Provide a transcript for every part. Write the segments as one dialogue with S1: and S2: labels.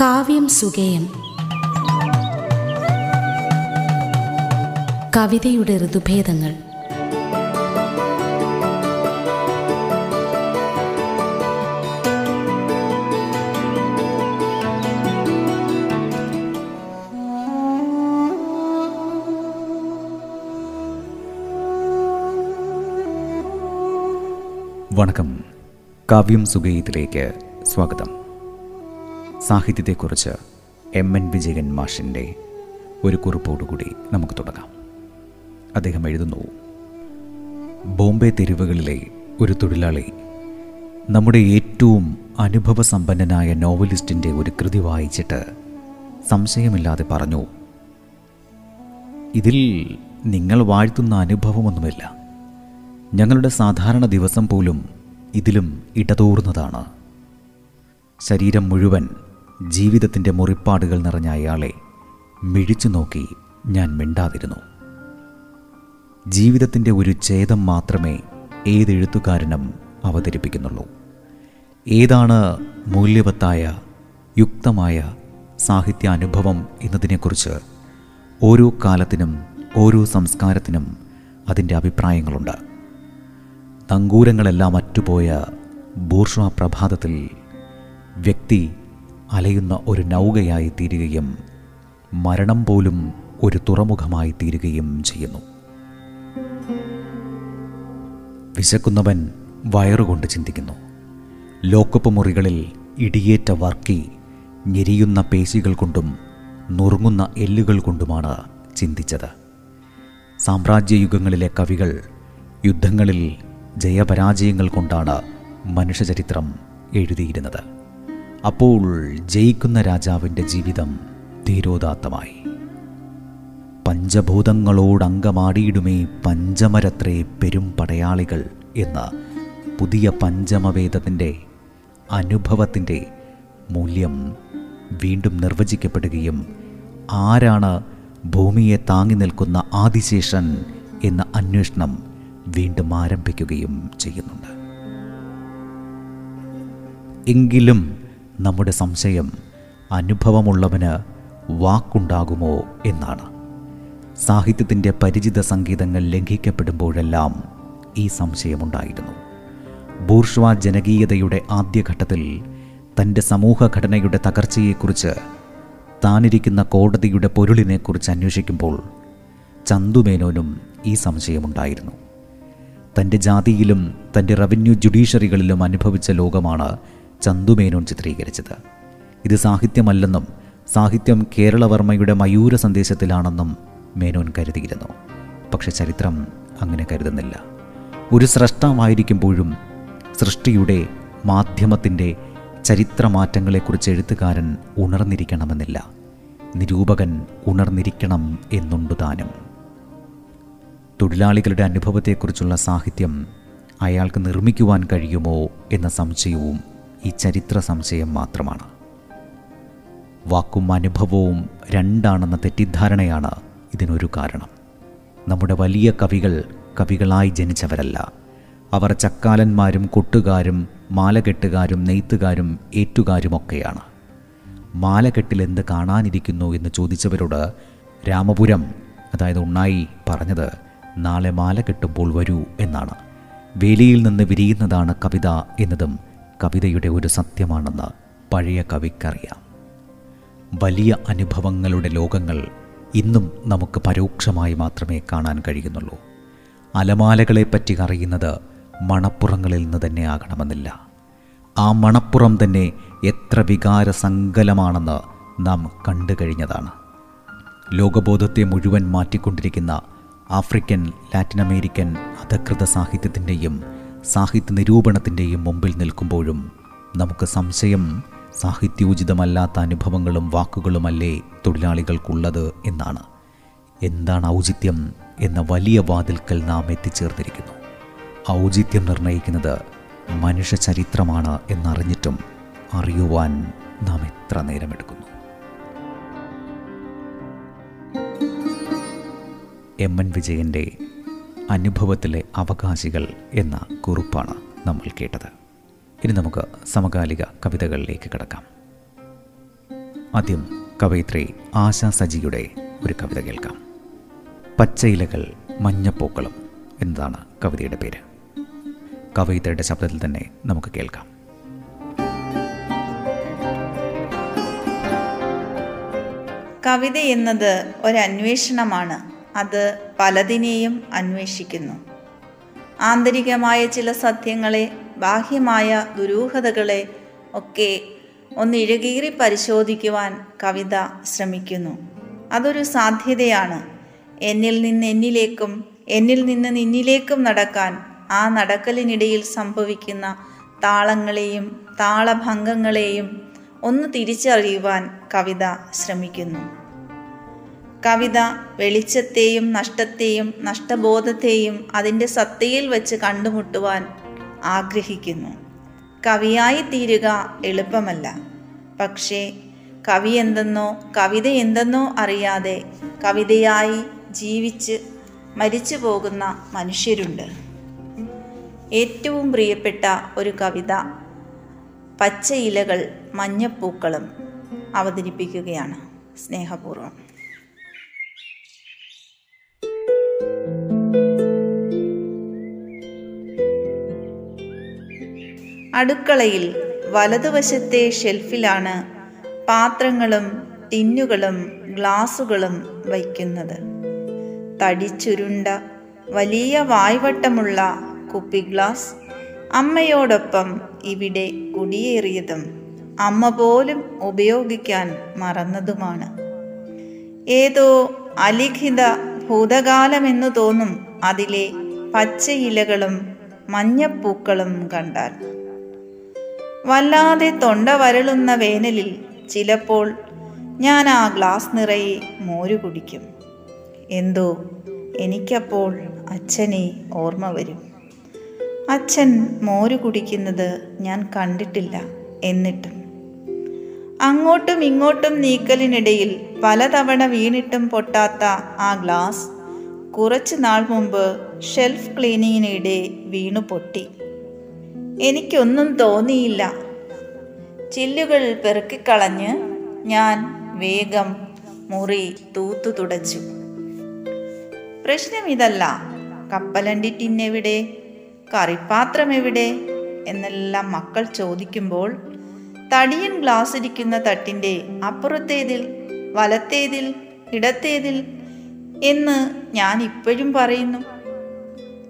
S1: കാവ്യം സുഗേയം കവിതയുടെ ഋതുഭേദങ്ങൾ.
S2: വണക്കം. കാവ്യം സുഗയത്തിലേക്ക് സ്വാഗതം. സാഹിത്യത്തെക്കുറിച്ച് എം എൻ വിജയൻ മാഷിന്റെ ഒരു കുറിപ്പോടുകൂടി നമുക്ക് തുടങ്ങാം. അദ്ദേഹം എഴുതുന്നു ബോംബെ തെരുവുകളിലെ ഒരു തൊഴിലാളി നമ്മുടെ ഏറ്റവും അനുഭവസമ്പന്നനായ നോവലിസ്റ്റിന്റെ ഒരു കൃതി വായിച്ചിട്ട് സംശയമില്ലാതെ പറഞ്ഞു ഇതിൽ നിങ്ങൾ വാഴ്ത്തുന്ന അനുഭവമൊന്നുമില്ല. ഞങ്ങളുടെ സാധാരണ ദിവസം പോലും ഇതിലും ഇടതൂർന്നതാണ്. ശരീരം മുഴുവൻ ജീവിതത്തിന്റെ മുറിപ്പാടുകൾ നിറഞ്ഞ അയാളെ മിഴിച്ചു നോക്കി ഞാൻ മിണ്ടാതിരുന്നു. ജീവിതത്തിന്റെ ഒരു ഛേദം മാത്രമേ ഏതെഴുത്തുകാരനും അവതരിപ്പിക്കുന്നുള്ളൂ. ഏതാണ് മൂല്യവത്തായ യുക്തമായ സാഹിത്യാനുഭവം എന്നതിനെക്കുറിച്ച് ഓരോ കാലത്തിനും ഓരോ സംസ്കാരത്തിനും അതിന്റെ അഭിപ്രായങ്ങളുണ്ട്. നങ്കൂരങ്ങളെല്ലാം അറ്റുപോയ ബൂർഷ്വ പ്രഭാതത്തിൽ വ്യക്തി അലയുന്ന ഒരു നൗകയായി തീരുകയും മരണം പോലും ഒരു തുറമുഖമായി തീരുകയും ചെയ്യുന്നു. വിശക്കുന്നവൻ വയറുകൊണ്ട് ചിന്തിക്കുന്നു. ലോക്കപ്പ് മുറികളിൽ ഇടിയേറ്റ വർക്കി ഞെരിയുന്ന പേശികൾ കൊണ്ടും നുറുങ്ങുന്ന എല്ലുകൾ കൊണ്ടുമാണ് ചിന്തിച്ചത്. സാമ്രാജ്യയുഗങ്ങളിലെ കവികൾ യുദ്ധങ്ങളിൽ ജയപരാജയങ്ങൾ കൊണ്ടാണ് മനുഷ്യചരിത്രം എഴുതിയിരുന്നത്. അപ്പോൾ ജയിക്കുന്ന രാജാവിന്റെ ജീവിതം ധീരോദാത്തമായി പഞ്ചഭൂതങ്ങളോടങ്കമാടിയിടുമേ പഞ്ചമരത്രേ പെരും പടയാളികൾ എന്ന പുതിയ പഞ്ചമവേദത്തിന്റെ അനുഭവത്തിന്റെ മൂല്യം വീണ്ടും നിർവചിക്കപ്പെടുകയും ആരാണ് ഭൂമിയെ താങ്ങി നിൽക്കുന്ന ആദിശേഷൻ എന്ന അന്വേഷണം വീണ്ടും ആരംഭിക്കുകയും ചെയ്യുന്നുണ്ട്. എങ്കിലും നമ്മുടെ സംശയം അനുഭവമുള്ളവന് വാക്കുണ്ടാകുമോ എന്നാണ്. സാഹിത്യത്തിന്റെ പരിചിത സംഗീതങ്ങൾ ലംഘിക്കപ്പെടുമ്പോഴെല്ലാം ഈ സംശയമുണ്ടായിരുന്നു. ബൂർഷ്വ ജനകീയതയുടെ ആദ്യഘട്ടത്തിൽ തന്റെ സമൂഹഘടനയുടെ തകർച്ചയെക്കുറിച്ച് താനിരിക്കുന്ന കോടതിയുടെ പൊരുളിനെക്കുറിച്ച് അന്വേഷിക്കുമ്പോൾ ചന്തുമേനോനും ഈ സംശയമുണ്ടായിരുന്നു. തന്റെ ജാതിയിലും തന്റെ റവന്യൂ ജുഡീഷ്യറികളിലും അനുഭവിച്ച ലോകമാണ് ചന്തുമേനോൻ ചിത്രീകരിച്ചത്. ഇത് സാഹിത്യമല്ലെന്നും സാഹിത്യം കേരളവർമ്മയുടെ മയൂര സന്ദേശത്തിലാണെന്നും മേനോൻ കരുതിയിരുന്നു. പക്ഷെ ചരിത്രം അങ്ങനെ കരുതുന്നില്ല. ഒരു സ്രഷ്ടാവായിരിക്കുമ്പോഴും സൃഷ്ടിയുടെ മാധ്യമത്തിന്റെ ചരിത്രമാറ്റങ്ങളെക്കുറിച്ച് എഴുത്തുകാരൻ ഉണർന്നിരിക്കണമെന്നില്ല. നിരൂപകൻ ഉണർന്നിരിക്കണം എന്നുണ്ടു താനും തൊഴിലാളികളുടെ അനുഭവത്തെക്കുറിച്ചുള്ള സാഹിത്യം അയാൾക്ക് നിർമ്മിക്കുവാൻ കഴിയുമോ എന്ന സംശയവും ഈ ചരിത്ര സംശയം മാത്രമാണ്. വാക്കും അനുഭവവും രണ്ടാണെന്ന തെറ്റിദ്ധാരണയാണ് ഇതിനൊരു കാരണം. നമ്മുടെ വലിയ കവികൾ കവികളായി ജനിച്ചവരല്ല. അവർ ചക്കാലന്മാരും കൊട്ടുകാരും മാലകെട്ടുകാരും നെയ്ത്തുകാരും ഏറ്റുകാരുമൊക്കെയാണ്. മാലകെട്ടിൽ എന്ത് കാണാനിരിക്കുന്നു എന്ന് ചോദിച്ചവരോട് രാമപുരം അതായത് ഉണ്ണായി പറഞ്ഞത് നാളെ മാല കെട്ടുമ്പോൾ വരൂ എന്നാണ്. വേലിയിൽ നിന്ന് വിരിയുന്നതാണ് കവിത എന്നതും കവിതയുടെ ഒരു സത്യമാണെന്ന് പഴയ കവിക്കറിയാം. വലിയ അനുഭവങ്ങളുടെ ലോകങ്ങൾ ഇന്നും നമുക്ക് പരോക്ഷമായി മാത്രമേ കാണാൻ കഴിയുന്നുള്ളൂ. അലമാലകളെപ്പറ്റി അറിയുന്നത് മണപ്പുറങ്ങളിൽ നിന്ന് തന്നെ ആകണമെന്നില്ല. ആ മണപ്പുറം തന്നെ എത്ര വികാരസങ്കലമാണെന്ന് നാം കണ്ടു കഴിഞ്ഞതാണ്. ലോകബോധത്തെ മുഴുവൻ മാറ്റിക്കൊണ്ടിരിക്കുന്ന ആഫ്രിക്കൻ ലാറ്റിൻ അമേരിക്കൻ അധകൃത സാഹിത്യത്തിന്റെയും സാഹിത്യ നിരൂപണത്തിന്റെയും മുമ്പിൽ നിൽക്കുമ്പോഴും നമുക്ക് സംശയം സാഹിത്യോചിതമല്ലാത്ത അനുഭവങ്ങളും വാക്കുകളുമല്ലേ തൊഴിലാളികൾക്കുള്ളത് എന്നാണ്. എന്താണ് ഔചിത്യം എന്ന വലിയ വാതിൽക്കൽ നാം എത്തിച്ചേർന്നിരിക്കുന്നു. ഔചിത്യം നിർണയിക്കുന്നത് മനുഷ്യ ചരിത്രമാണ് എന്നറിഞ്ഞിട്ടും അറിയുവാൻ നാം എത്ര നേരമെടുക്കുന്നു. എം എൻ വിജയന്റെ അനുഭവത്തിലെ അവകാശികൾ എന്ന കുറിപ്പാണ് നമ്മൾ കേട്ടത്. ഇനി നമുക്ക് സമകാലിക കവിതകളിലേക്ക് കിടക്കാം. ആദ്യം കവയിത്രി ആശാ സജിയുടെ ഒരു കവിത കേൾക്കാം. പച്ചയിലകൾ മഞ്ഞപ്പൂക്കളും എന്നതാണ് കവിതയുടെ പേര്. കവയിത്രയുടെ ശബ്ദത്തിൽ തന്നെ നമുക്ക് കേൾക്കാം.
S3: കവിത എന്നത് ഒരന്വേഷണമാണ് അത് പലതിനെയും അന്വേഷിക്കുന്നു. ആന്തരികമായ ചില സത്യങ്ങളെ ബാഹ്യമായ ദുരൂഹതകളെ ഒക്കെ ഒന്നിഴകീറി പരിശോധിക്കുവാൻ കവിത ശ്രമിക്കുന്നു. അതൊരു സാധ്യതയാണ്. എന്നിൽ നിന്ന് എന്നിലേക്കും എന്നിൽ നിന്ന് നിന്നിലേക്കും നടക്കാൻ ആ നടക്കലിനിടയിൽ സംഭവിക്കുന്ന താളങ്ങളെയും താളഭംഗങ്ങളെയും ഒന്ന് തിരിച്ചറിയുവാൻ കവിത ശ്രമിക്കുന്നു. കവിത വെളിച്ചത്തെയും നഷ്ടത്തെയും നഷ്ടബോധത്തെയും അതിന്റെ സത്തയിൽ വെച്ച് കണ്ടുമുട്ടുവാൻ ആഗ്രഹിക്കുന്നു. കവിയായി തീരുക എളുപ്പമല്ല. പക്ഷേ കവി എന്തെന്നോ കവിത എന്തെന്നോ അറിയാതെ കവിതയായി ജീവിച്ച് മരിച്ചു പോകുന്ന മനുഷ്യരുണ്ട്. ഏറ്റവും പ്രിയപ്പെട്ട ഒരു കവിത പച്ച ഇലകൾ മഞ്ഞപ്പൂക്കളും അവതരിപ്പിക്കുകയാണ്. സ്നേഹപൂർവം. അടുക്കളയിൽ വലതുവശത്തെ ഷെൽഫിലാണ് പാത്രങ്ങളും ടിന്നുകളും ഗ്ലാസുകളും വയ്ക്കുന്നത്. തടിച്ചുരുണ്ട വലിയ വായ്വട്ടമുള്ള കുപ്പി ഗ്ലാസ് അമ്മയോടൊപ്പം ഇവിടെ കുടിയേറിയതും അമ്മ പോലും ഉപയോഗിക്കാൻ മറന്നതുമാണ്. ഏതോ അലിഖിത ഭൂതകാലമെന്നു തോന്നും അതിലെ പച്ചയിലകളും മഞ്ഞപ്പൂക്കളും കണ്ടാൽ. വല്ലാതെ തൊണ്ട വരളുന്ന വേനലിൽ ചിലപ്പോൾ ഞാൻ ആ ഗ്ലാസ് നിറയെ മോര് കുടിക്കും. എന്തോ എനിക്കപ്പോൾ അച്ഛനെ ഓർമ്മ വരും. അച്ഛൻ മോര് കുടിക്കുന്നത് ഞാൻ കണ്ടിട്ടില്ല എന്നിട്ടും. അങ്ങോട്ടും ഇങ്ങോട്ടും നീക്കലിനിടയിൽ പലതവണ വീണിട്ടും പൊട്ടാത്ത ആ ഗ്ലാസ് കുറച്ച് നാൾ മുമ്പ് ഷെൽഫ് ക്ലീനിങ്ങിനിടെ വീണു പൊട്ടി എനിക്കൊന്നും തോന്നിയില്ല. ചില്ലുകൾ പെറുക്കിക്കളഞ്ഞ് ഞാൻ വേഗം മുറി തൂത്തു തുടച്ചു. പ്രശ്നം ഇതല്ല. കപ്പലണ്ടി ടിന്നെവിടെ കറിപ്പാത്രം എവിടെ എന്നെല്ലാം മക്കൾ ചോദിക്കുമ്പോൾ തടിയൻ ഗ്ലാസ് ഇരിക്കുന്ന തട്ടിന്റെ അപ്പുറത്തേതിൽ വലത്തേതിൽ ഇടത്തേതിൽ എന്ന് ഞാൻ ഇപ്പോഴും പറയുന്നു.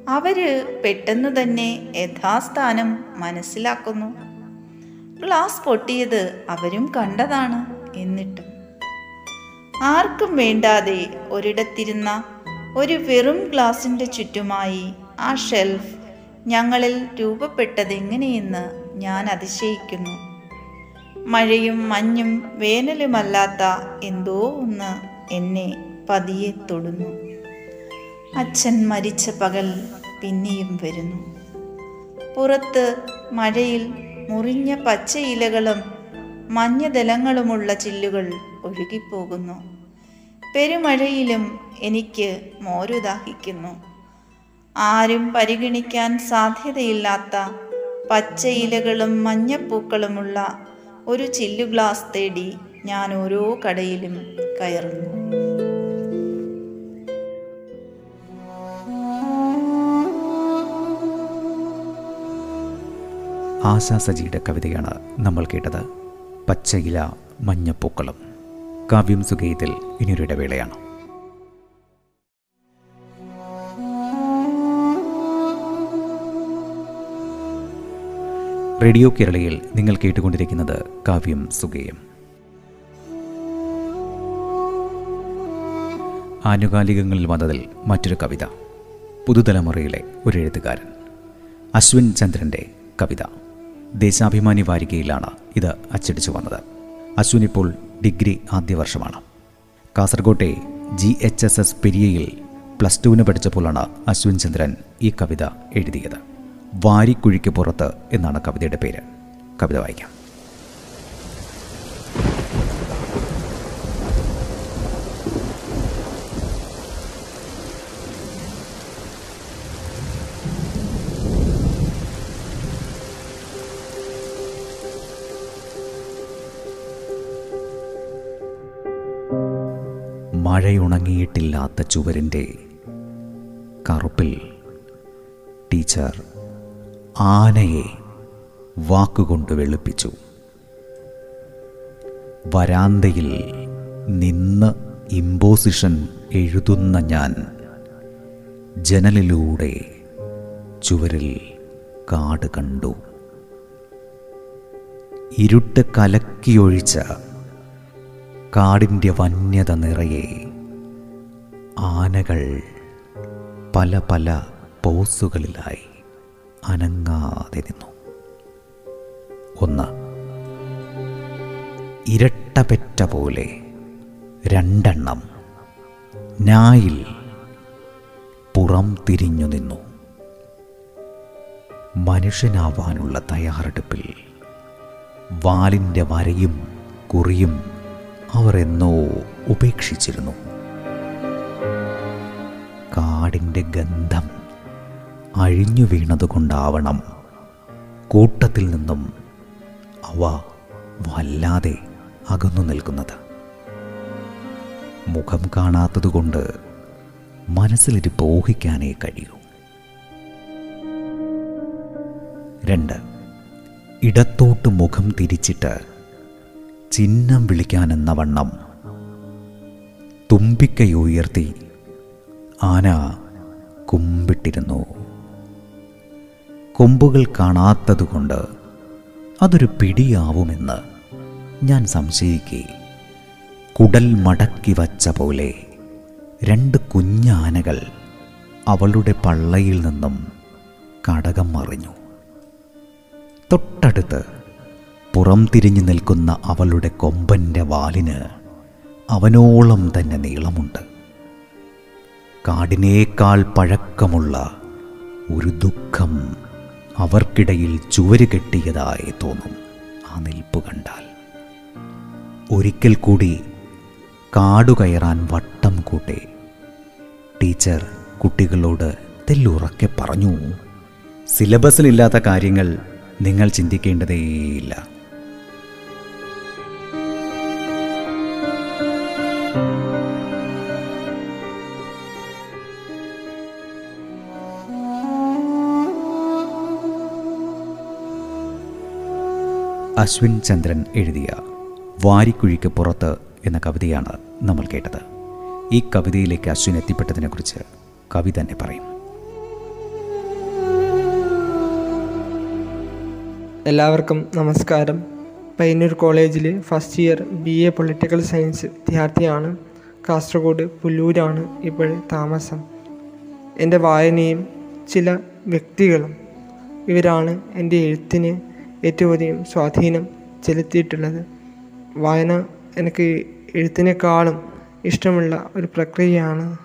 S3: അവർ പെട്ടെന്ന് തന്നെ യഥാസ്ഥാനം മനസ്സിലാക്കുന്നു. ഗ്ലാസ് പൊട്ടിയത് അവരും കണ്ടതാണ് എന്നിട്ടും. ആർക്കും വേണ്ടാതെ ഒരിടത്തിരുന്ന ഒരു വെറും ഗ്ലാസിന്റെ ചുറ്റുമായി ആ ഷെൽഫ് ഞങ്ങളിൽ രൂപപ്പെട്ടതെങ്ങനെയെന്ന് ഞാൻ അതിശയിക്കുന്നു. മഴയും മഞ്ഞും വേനലുമല്ലാത്ത എന്തോ ഒന്ന് എന്നെ പതിയെ തൊടുന്നു. അച്ഛൻ മരിച്ച പകൽ പിന്നെയും വരുന്നു. പുറത്ത് മഴയിൽ മുറിഞ്ഞ പച്ച ഇലകളും മഞ്ഞദലങ്ങളുമുള്ള ചില്ലുകൾ ഒഴുകിപ്പോകുന്നു. പെരുമഴയിലും എനിക്ക് മോരുദാഹിക്കുന്നു. ആരും പരിഗണിക്കാൻ സാധ്യതയില്ലാത്ത പച്ച ഇലകളും മഞ്ഞപ്പൂക്കളുമുള്ള ഒരു ചില്ലു ഗ്ലാസ് തേടി ഞാൻ ഓരോ കടയിലും കയറുന്നു.
S2: ആശാ സജിയുടെ കവിതയാണ് നമ്മൾ കേട്ടത്. പച്ചയില മഞ്ഞപ്പൂക്കളും. കാവ്യം സുഗീതത്തിൽ ഇനിയൊരു ഇടവേളയാണ്. റേഡിയോ കേരളയിൽ നിങ്ങൾ കേട്ടുകൊണ്ടിരിക്കുന്നത് കാവ്യം സുഗേയം ആനുകാലികങ്ങളിൽ വന്നതിൽ മറ്റൊരു കവിത. പുതുതലമുറയിലെ ഒരു എഴുത്തുകാരൻ. അശ്വിൻ ചന്ദ്രന്റെ കവിത. ദേശാഭിമാനി വാരികയിലാണ് ഇത് അച്ചടിച്ചു വന്നത്. അശ്വിൻ ഇപ്പോൾ ഡിഗ്രി ആദ്യ വർഷമാണ്. കാസർഗോട്ടെ ജി എച്ച് എസ് എസ് പെരിയയിൽ പ്ലസ് ടുവിന് പഠിച്ചപ്പോഴാണ് അശ്വിൻ ചന്ദ്രൻ ഈ കവിത എഴുതിയത്. വാരിക്കുഴിക്ക് പുറത്ത് എന്നാണ് കവിതയുടെ പേര്. കവിത വായിക്കാം. മഴയുണങ്ങിയിട്ടില്ലാത്ത ചുവരിന്റെ കറുപ്പിൽ ടീച്ചർ ആനയെ വാക്കുകൊണ്ട് വെളുപ്പിച്ചു. വരാന്തയിൽ നിന്ന് ഇമ്പോസിഷൻ എഴുതുന്ന ഞാൻ ജനലിലൂടെ ചുവരിൽ കാട് കണ്ടു. ഇരുട്ട് കലക്കിയൊഴിച്ച കാടിന്റെ വന്യത നിറയെ. ആനകൾ പല പല പോസുകളിലായി അനങ്ങാതെ നിന്നു. ഒന്ന് ഇരട്ടപെറ്റ പോലെ രണ്ടെണ്ണം നായിൽ പുറം തിരിഞ്ഞു നിന്നു. മനുഷ്യനാവാനുള്ള തയ്യാറെടുപ്പിൽ വാലിന്റെ വരയും കുറിയും അവർ എന്നോ ഉപേക്ഷിച്ചിരുന്നു. കാടിന്റെ ഗന്ധം അഴിഞ്ഞു വീണതുകൊണ്ടാവണം കൂട്ടത്തിൽ നിന്നും അവ വല്ലാതെ അകന്നു നിൽക്കുന്നത്. മുഖം കാണാത്തതുകൊണ്ട് മനസ്സിലിരിപ്പ് ഊഹിക്കാനേ കഴിയൂ. രണ്ട് ഇടത്തോട്ട് മുഖം തിരിച്ചിട്ട് ചിഹ്നം വിളിക്കാനെന്ന വണ്ണം തുമ്പിക്കയുയർത്തി ആന കുമ്പിട്ടിരുന്നു. കൊമ്പുകൾ കാണാത്തതുകൊണ്ട് അതൊരു പിടിയാവുമെന്ന് ഞാൻ സംശയിക്കെ. കുടൽ മടക്കി വച്ച പോലെ രണ്ട് കുഞ്ഞാനകൾ അവളുടെ പള്ളയിൽ നിന്നും കടകം മറിഞ്ഞു. തൊട്ടടുത്ത് പുറം തിരിഞ്ഞു നിൽക്കുന്ന അവളുടെ കൊമ്പന്റെ വാലിന് അവനോളം തന്നെ നീളമുണ്ട്. കാടിനേക്കാൾ പഴക്കമുള്ള ഒരു ദുഃഖം അവർക്കിടയിൽ ചുവര് കെട്ടിയതായി തോന്നും ആ നിൽപ്പ് കണ്ടാൽ. ഒരിക്കൽ കൂടി കാടുകയറാൻ വട്ടം കൂട്ടി ടീച്ചർ കുട്ടികളോട് തെല്ലുറക്കെ പറഞ്ഞു സിലബസിലില്ലാത്ത കാര്യങ്ങൾ നിങ്ങൾ ചിന്തിക്കേണ്ടതേയില്ല. അശ്വിൻ ചന്ദ്രൻ എഴുതിയ വാരിക്കുഴിക്ക് പുറത്ത് എന്ന കവിതയാണ് നമ്മൾ കേട്ടത്. ഈ കവിതയിലേക്ക് അശ്വിൻ എത്തിപ്പെട്ടതിനെക്കുറിച്ച് കവി തന്നെ പറയും.
S4: എല്ലാവർക്കും നമസ്കാരം. പയ്യന്നൂർ കോളേജിൽ first year B A political science വിദ്യാർത്ഥിയാണ് കാസർഗോഡ് പുല്ലൂരാണ് ഇപ്പോൾ താമസം. എന്റെ വായനയും ചില വ്യക്തികളും ഇവരാണ് എന്റെ എഴുത്തിന് ഏറ്റവും അധികം സ്വാധീനം ചെലുത്തിയിട്ടുള്ളത്. വായന എനിക്ക് എഴുത്തിനേക്കാളും ഇഷ്ടമുള്ള ഒരു പ്രക്രിയയാണ്.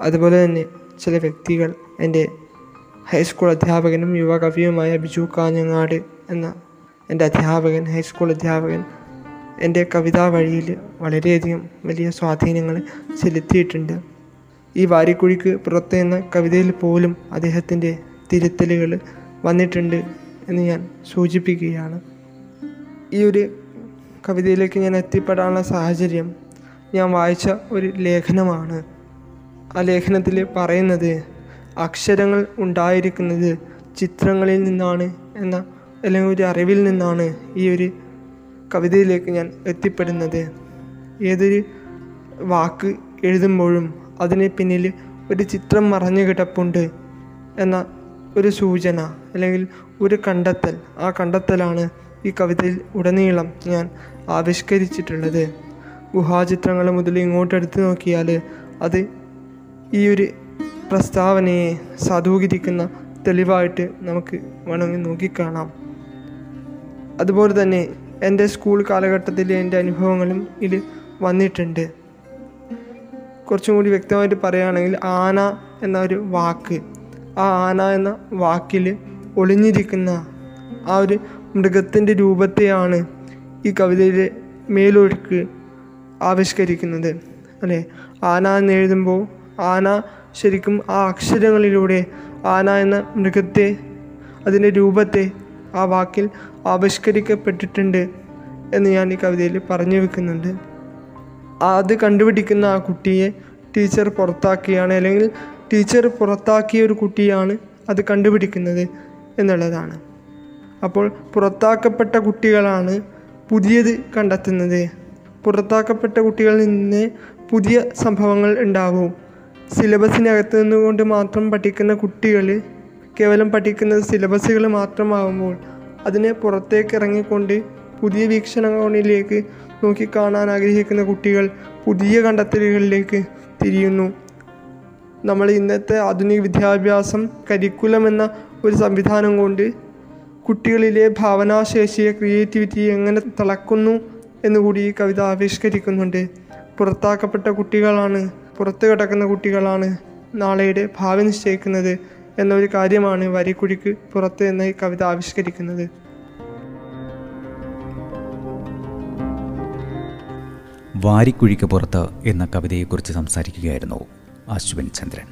S4: അതുപോലെ തന്നെ ചില വ്യക്തികൾ എന്റെ ഹൈസ്കൂൾ അധ്യാപകനും യുവകവിയുമായ ബിജു കാഞ്ഞങ്ങാട് എന്ന എന്റെ അധ്യാപകൻ ഹൈസ്കൂൾ അധ്യാപകൻ എന്റെ കവിതാ വഴിയിൽ വളരെയധികം വലിയ സ്വാധീനങ്ങൾ ചെലുത്തിയിട്ടുണ്ട്. ഈ വാരിക്കുഴിക്ക് പുറത്ത് എന്ന കവിതയിൽ പോലും അദ്ദേഹത്തിന്റെ തിരുത്തലുകൾ വന്നിട്ടുണ്ട്. എന്ന് ഞാൻ സൂചിപ്പിക്കുകയാണ്. ഈ ഒരു കവിതയിലേക്ക് ഞാൻ എത്തിപ്പെടാനുള്ള സാഹചര്യം ഞാൻ വായിച്ച ഒരു ലേഖനമാണ്. ആ ലേഖനത്തിൽ പറയുന്നത് അക്ഷരങ്ങൾ ഉണ്ടായിരിക്കുന്നത് ചിത്രങ്ങളിൽ നിന്നാണ് എന്ന അല്ലെങ്കിൽ ഒരു അറിവിൽ നിന്നാണ് ഈ ഒരു കവിതയിലേക്ക് ഞാൻ എത്തിപ്പെടുന്നത്. ഏതൊരു വാക്ക് എഴുതുമ്പോഴും അതിന് പിന്നിൽ ഒരു ചിത്രം മറഞ്ഞു കിടപ്പുണ്ട് എന്ന ഒരു സൂചന. അല്ലെങ്കിൽ ഒരു കണ്ടെത്തൽ. ആ കണ്ടെത്തലാണ് ഈ കവിതയിൽ ഉടനീളം ഞാൻ ആവിഷ്കരിച്ചിട്ടുള്ളത്. ഗുഹാചിത്രങ്ങൾ മുതൽ ഇങ്ങോട്ട് എടുത്തു നോക്കിയാൽ അത് ഈ ഒരു പ്രസ്താവനയെ സാധൂകരിക്കുന്ന തെളിവായിട്ട് നമുക്ക് വേണമെങ്കിൽ നോക്കിക്കാണാം. അതുപോലെ തന്നെ എന്റെ സ്കൂൾ കാലഘട്ടത്തിലെ എന്റെ അനുഭവങ്ങളും ഇതിൽ വന്നിട്ടുണ്ട്. കുറച്ചും കൂടി വ്യക്തമായിട്ട് പറയുകയാണെങ്കിൽ ആന എന്ന ഒരു വാക്ക്. ആ ആന എന്ന വാക്കിൽ ഒളിഞ്ഞിരിക്കുന്ന ആ ഒരു മൃഗത്തിന്റെ രൂപത്തെയാണ് ഈ കവിതയിലെ മേലൊഴുക്ക് ആവിഷ്കരിക്കുന്നത്. അല്ലേ? ആന എന്ന് എഴുതുമ്പോൾ ആന ശരിക്കും ആ അക്ഷരങ്ങളിലൂടെ ആന എന്ന മൃഗത്തെ അതിന്റെ രൂപത്തെ ആ വാക്കിൽ ആവിഷ്കരിക്കപ്പെട്ടിട്ടുണ്ട് എന്ന് ഞാൻ ഈ കവിതയിൽ പറഞ്ഞു വെക്കുന്നുണ്ട്. അത് കണ്ടുപിടിക്കുന്ന ആ കുട്ടിയെ ടീച്ചർ പുറത്താക്കുകയാണ് അല്ലെങ്കിൽ ടീച്ചർ പുറത്താക്കിയ ഒരു കുട്ടിയാണ് അത് കണ്ടുപിടിക്കുന്നത്. എന്നുള്ളതാണ്. അപ്പോൾ പുറത്താക്കപ്പെട്ട കുട്ടികളാണ് പുതിയത് കണ്ടെത്തുന്നത്. പുറത്താക്കപ്പെട്ട കുട്ടികളിൽ നിന്ന് പുതിയ സംഭവങ്ങൾ ഉണ്ടാവും. സിലബസിനകത്ത് നിന്നുകൊണ്ട് മാത്രം പഠിക്കുന്ന കുട്ടികൾ കേവലം പഠിക്കുന്നത് സിലബസുകൾ മാത്രമാകുമ്പോൾ അതിനെ പുറത്തേക്ക് ഇറങ്ങിക്കൊണ്ട് പുതിയ വീക്ഷണകോണിലേക്ക് നോക്കിക്കാണാൻ ആഗ്രഹിക്കുന്ന കുട്ടികൾ പുതിയ കണ്ടെത്തലുകളിലേക്ക് തിരിയുന്നു. നമ്മൾ ഇന്നത്തെ ആധുനിക വിദ്യാഭ്യാസം കരിക്കുലം എന്ന ഒരു സംവിധാനം കൊണ്ട് കുട്ടികളിലെ ഭാവനാശേഷിയെ ക്രിയേറ്റിവിറ്റിയെ എങ്ങനെ തിളക്കുന്നു എന്നുകൂടി ഈ കവിത ആവിഷ്കരിക്കുന്നുണ്ട്. പുറത്താക്കപ്പെട്ട കുട്ടികളാണ് പുറത്തു കിടക്കുന്ന കുട്ടികളാണ് നാളെയുടെ ഭാവി നിശ്ചയിക്കുന്നത് എന്നൊരു കാര്യമാണ് വരിക്കുഴിക്ക് പുറത്ത് എന്ന ഈ കവിത ആവിഷ്കരിക്കുന്നത്.
S2: വാരിക്കുഴിക്ക് പുറത്ത് എന്ന കവിതയെക്കുറിച്ച് സംസാരിക്കുകയായിരുന്നു അശ്വിൻ ചന്ദ്രൻ.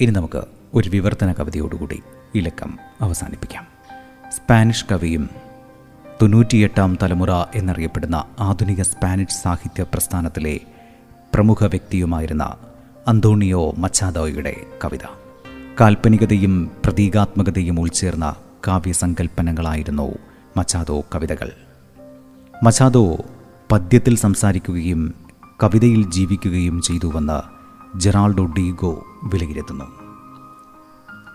S2: ഇനി നമുക്ക് ഒരു വിവർത്തന കവിതയോടുകൂടി ഈ ലക്കം അവസാനിപ്പിക്കാം. സ്പാനിഷ് കവിയും തൊണ്ണൂറ്റിയെട്ടാം തലമുറ എന്നറിയപ്പെടുന്ന ആധുനിക സ്പാനിഷ് സാഹിത്യ പ്രസ്ഥാനത്തിലെ പ്രമുഖ വ്യക്തിയുമായിരുന്ന അന്തോണിയോ മച്ചാദോയുടെ കവിത. കാൽപ്പനികതയും പ്രതീകാത്മകതയും ഉൾച്ചേർന്ന കാവ്യസങ്കല്പനങ്ങളായിരുന്നു മച്ചാദോ കവിതകൾ. മച്ചാദോ പദ്യത്തിൽ സംസാരിക്കുകയും കവിതയിൽ ജീവിക്കുകയും ചെയ്തുവെന്ന് ജെറാൾഡോ ഡീഗോ വിലയിരുത്തുന്നു.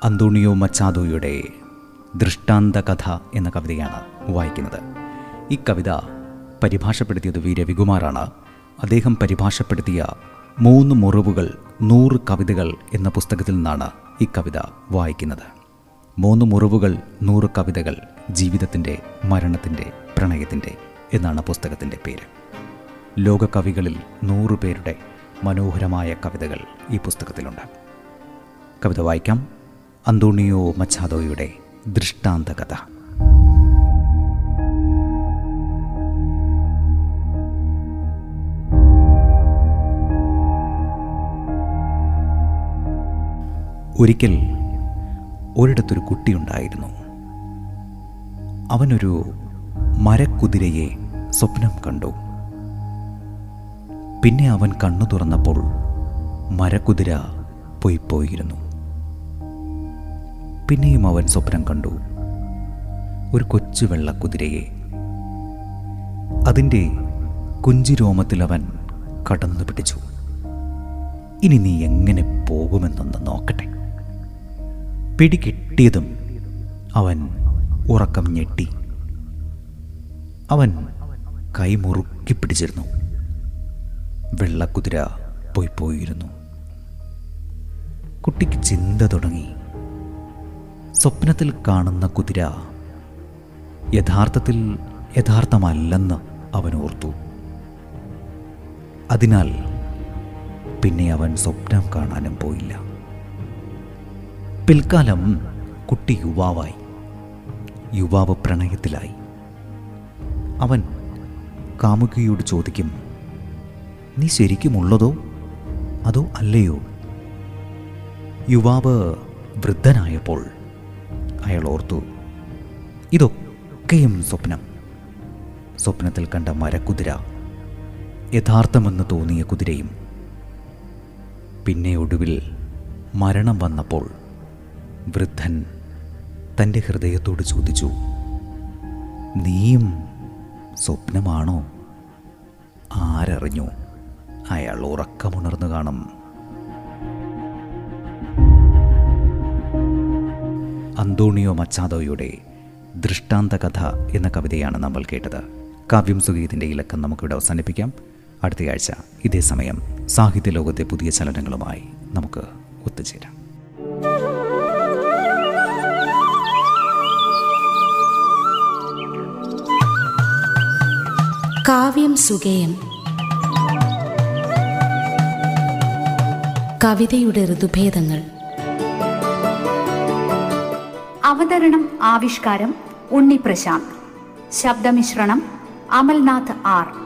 S2: അന്തോണിയോ മച്ചാദോയുടെ ദൃഷ്ടാന്ത കഥ എന്ന കവിതയാണ് വായിക്കുന്നത്. ഈ കവിത പരിഭാഷപ്പെടുത്തിയത് വി. രവികുമാറാണ്. അദ്ദേഹം പരിഭാഷപ്പെടുത്തിയ മൂന്ന് മുറിവുകൾ നൂറ് കവിതകൾ എന്ന പുസ്തകത്തിൽ നിന്നാണ് ഈ കവിത വായിക്കുന്നത്. മൂന്ന് മുറിവുകൾ നൂറ് കവിതകൾ ജീവിതത്തിന്റെ മരണത്തിന്റെ പ്രണയത്തിന്റെ എന്നാണ് പുസ്തകത്തിന്റെ പേര്. ലോകകവികളിൽ നൂറ് പേരുടെ മനോഹരമായ കവിതകൾ ഈ പുസ്തകത്തിലുണ്ട്. കവിത വായിക്കാം. അന്തോണിയോ മച്ചാദോയുടെ ദൃഷ്ടാന്ത കഥ ഒരിക്കൽ ഒരിടത്തൊരു കുട്ടിയുണ്ടായിരുന്നു. അവനൊരു മരക്കുതിരയെ സ്വപ്നം കണ്ടു. പിന്നെ അവൻ കണ്ണു തുറന്നപ്പോൾ മരക്കുതിര പോയിപ്പോയിരുന്നു പിന്നെയും അവൻ സ്വപ്നം കണ്ടു. ഒരു കൊച്ചു വെള്ളക്കുതിരയെ. അതിന്റെ കുഞ്ചിരോമത്തിൽ അവൻ കടന്നു പിടിച്ചു. ഇനി നീ എങ്ങനെ പോകുമെന്നൊന്ന് നോക്കട്ടെ. പിടികിട്ടിയതും അവൻ ഉറക്കം ഞെട്ടി. അവൻ കൈമുറുക്കി പിടിച്ചിരുന്നു. വെള്ളക്കുതിര പോയി പോയിരുന്നു. കുട്ടിക്ക് ചിന്ത തുടങ്ങി. സ്വപ്നത്തിൽ കാണുന്ന കുതിര യഥാർത്ഥത്തിൽ യഥാർത്ഥമല്ലെന്ന് അവൻ ഓർത്തു. അതിനാൽ പിന്നെ അവൻ സ്വപ്നം കാണാനും പോയില്ല. പിൽക്കാലം കുട്ടി യുവാവായി. യുവാവ് പ്രണയത്തിലായി. അവൻ കാമുകിയോട് ചോദിക്കും നീ ശരിക്കുമുള്ളതോ അതോ അല്ലയോ? യുവാവ് വൃദ്ധനായപ്പോൾ അയാൾ ഓർത്തു ഇതൊക്കെയും സ്വപ്നം. സ്വപ്നത്തിൽ കണ്ട മരക്കുതിര യഥാർത്ഥമെന്ന് തോന്നിയ കുതിരയും പിന്നെ ഒടുവിൽ മരണം വന്നപ്പോൾ വൃദ്ധൻ തന്റെ ഹൃദയത്തോട് ചോദിച്ചു നീയും സ്വപ്നമാണോ? ആരറിഞ്ഞു? അയാൾ ഉറക്കമുണർന്നു കാണും. അന്തോണിയോ മച്ചാദോയുടെ ദൃഷ്ടാന്ത കഥ എന്ന കവിതയാണ് നമ്മൾ കേട്ടത്. കാവ്യം സുഗീതിന്റെ ഇലക്കം നമുക്കിവിടെ അവസാനിപ്പിക്കാം. അടുത്തയാഴ്ച ഇതേ സമയം സാഹിത്യ ലോകത്തെ പുതിയ ചലനങ്ങളുമായി നമുക്ക് ഒത്തുചേരാം.
S1: കാവ്യം സുഗേയം. കവിതയുടെ ഋതുഭേദങ്ങൾ.
S5: അവതരണം ആവിഷ്കാരം ഉണ്ണി പ്രശാന്ത്. ശബ്ദമിശ്രണം അമൽനാഥ് ആർ.